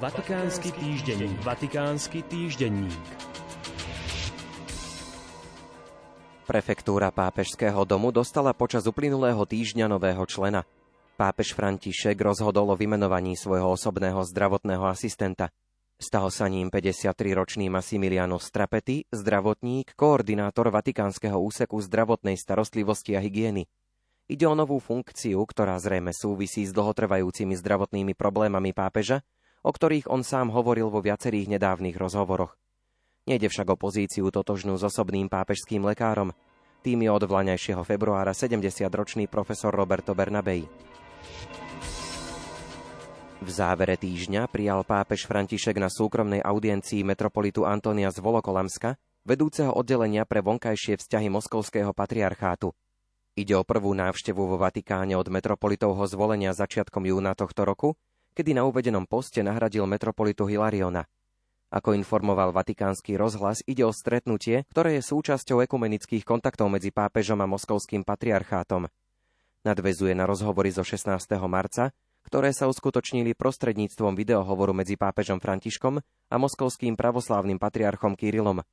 Vatikánsky týždenník. Vatikánsky týždenník. Prefektúra pápežského domu dostala počas uplynulého týždňa nového člena. Pápež František rozhodol o vymenovaní svojho osobného zdravotného asistenta. Stal sa ním 53-ročný Massimiliano Strapeti, zdravotník, koordinátor Vatikánskeho úseku zdravotnej starostlivosti a hygieny. Ide o novú funkciu, ktorá zrejme súvisí s dlhotrvajúcimi zdravotnými problémami pápeža, o ktorých on sám hovoril vo viacerých nedávnych rozhovoroch. Nejde však o pozíciu totožnú s osobným pápežským lekárom. Tým je od vlaňajšieho februára 70-ročný profesor Roberto Bernabei. V závere týždňa prijal pápež František na súkromnej audiencii metropolitu Antonia z Volokolamska, vedúceho oddelenia pre vonkajšie vzťahy moskovského patriarchátu. Ide o prvú návštevu vo Vatikáne od metropolitovho zvolenia začiatkom júna tohto roku, kedy na uvedenom poste nahradil metropolitu Hilariona. Ako informoval vatikánsky rozhlas, ide o stretnutie, ktoré je súčasťou ekumenických kontaktov medzi pápežom a moskovským patriarchátom. Nadvezuje na rozhovory zo 16. marca, ktoré sa uskutočnili prostredníctvom videohovoru medzi pápežom Františkom a moskovským pravoslávnym patriarchom Kirilom.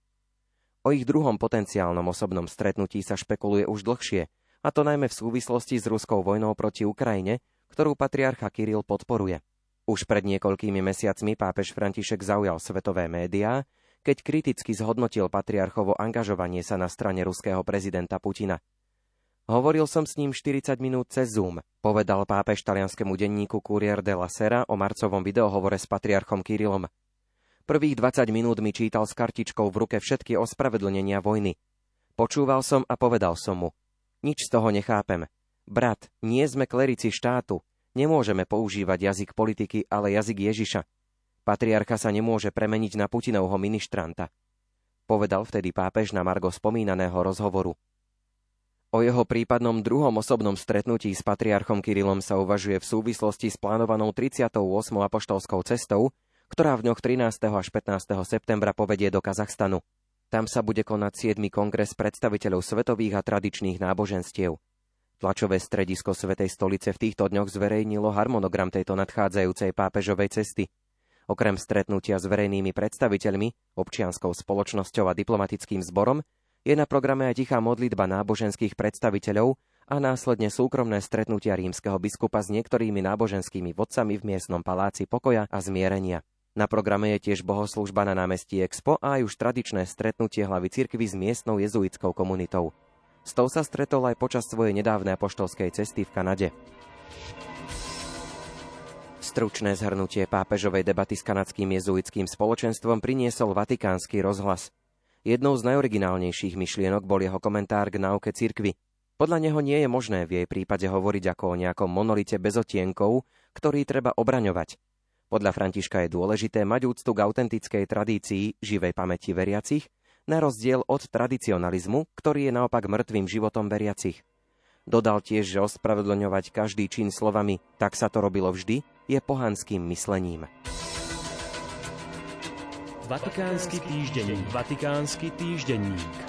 O ich druhom potenciálnom osobnom stretnutí sa špekuluje už dlhšie, a to najmä v súvislosti s ruskou vojnou proti Ukrajine, ktorú patriarcha Kiril podporuje. Už pred niekoľkými mesiacmi pápež František zaujal svetové médiá, keď kriticky zhodnotil patriarchovo angažovanie sa na strane ruského prezidenta Putina – Hovoril som s ním 40 minút cez Zoom, povedal pápež talianskému denníku Courier de la Sera o marcovom videohovore s patriarchom Kirilom. Prvých 20 minút mi čítal s kartičkou v ruke všetky ospravedlnenia vojny. Počúval som a povedal som mu. Nič z toho nechápem. Brat, nie sme klerici štátu. Nemôžeme používať jazyk politiky, ale jazyk Ježiša. Patriarcha sa nemôže premeniť na Putinovho ministranta. Povedal vtedy pápež na Margo spomínaného rozhovoru. O jeho prípadnom druhom osobnom stretnutí s patriarchom Kirilom sa uvažuje v súvislosti s plánovanou 38. apoštolskou cestou, ktorá v dňoch 13. až 15. septembra povedie do Kazachstanu. Tam sa bude konať 7. kongres predstaviteľov svetových a tradičných náboženstiev. Tlačové stredisko Svetej stolice v týchto dňoch zverejnilo harmonogram tejto nadchádzajúcej pápežovej cesty. Okrem stretnutia s verejnými predstaviteľmi, občianskou spoločnosťou a diplomatickým zborom je na programe aj tichá modlitba náboženských predstaviteľov a následne súkromné stretnutia rímskeho biskupa s niektorými náboženskými vodcami v miestnom paláci pokoja a zmierenia. Na programe je tiež bohoslužba na námestí Expo a aj už tradičné stretnutie hlavy cirkvy s miestnou jezuitskou komunitou. S tou sa stretol aj počas svojej nedávnej apoštolskej cesty v Kanade. Stručné zhrnutie pápežovej debaty s kanadským jezuitským spoločenstvom priniesol vatikánsky rozhlas. Jednou z najoriginálnejších myšlienok bol jeho komentár k náuke cirkvy. Podľa neho nie je možné v jej prípade hovoriť ako o nejakom monolite bez otienkov, ktorý treba obraňovať. Podľa Františka je dôležité mať úctu k autentickej tradícii živej pamäti veriacich, na rozdiel od tradicionalizmu, ktorý je naopak mŕtvým životom veriacich. Dodal tiež, že ospravedlňovať každý čin slovami tak sa to robilo vždy, je pohanským myslením. Vatikánsky týždenník. Vatikánsky týždenník.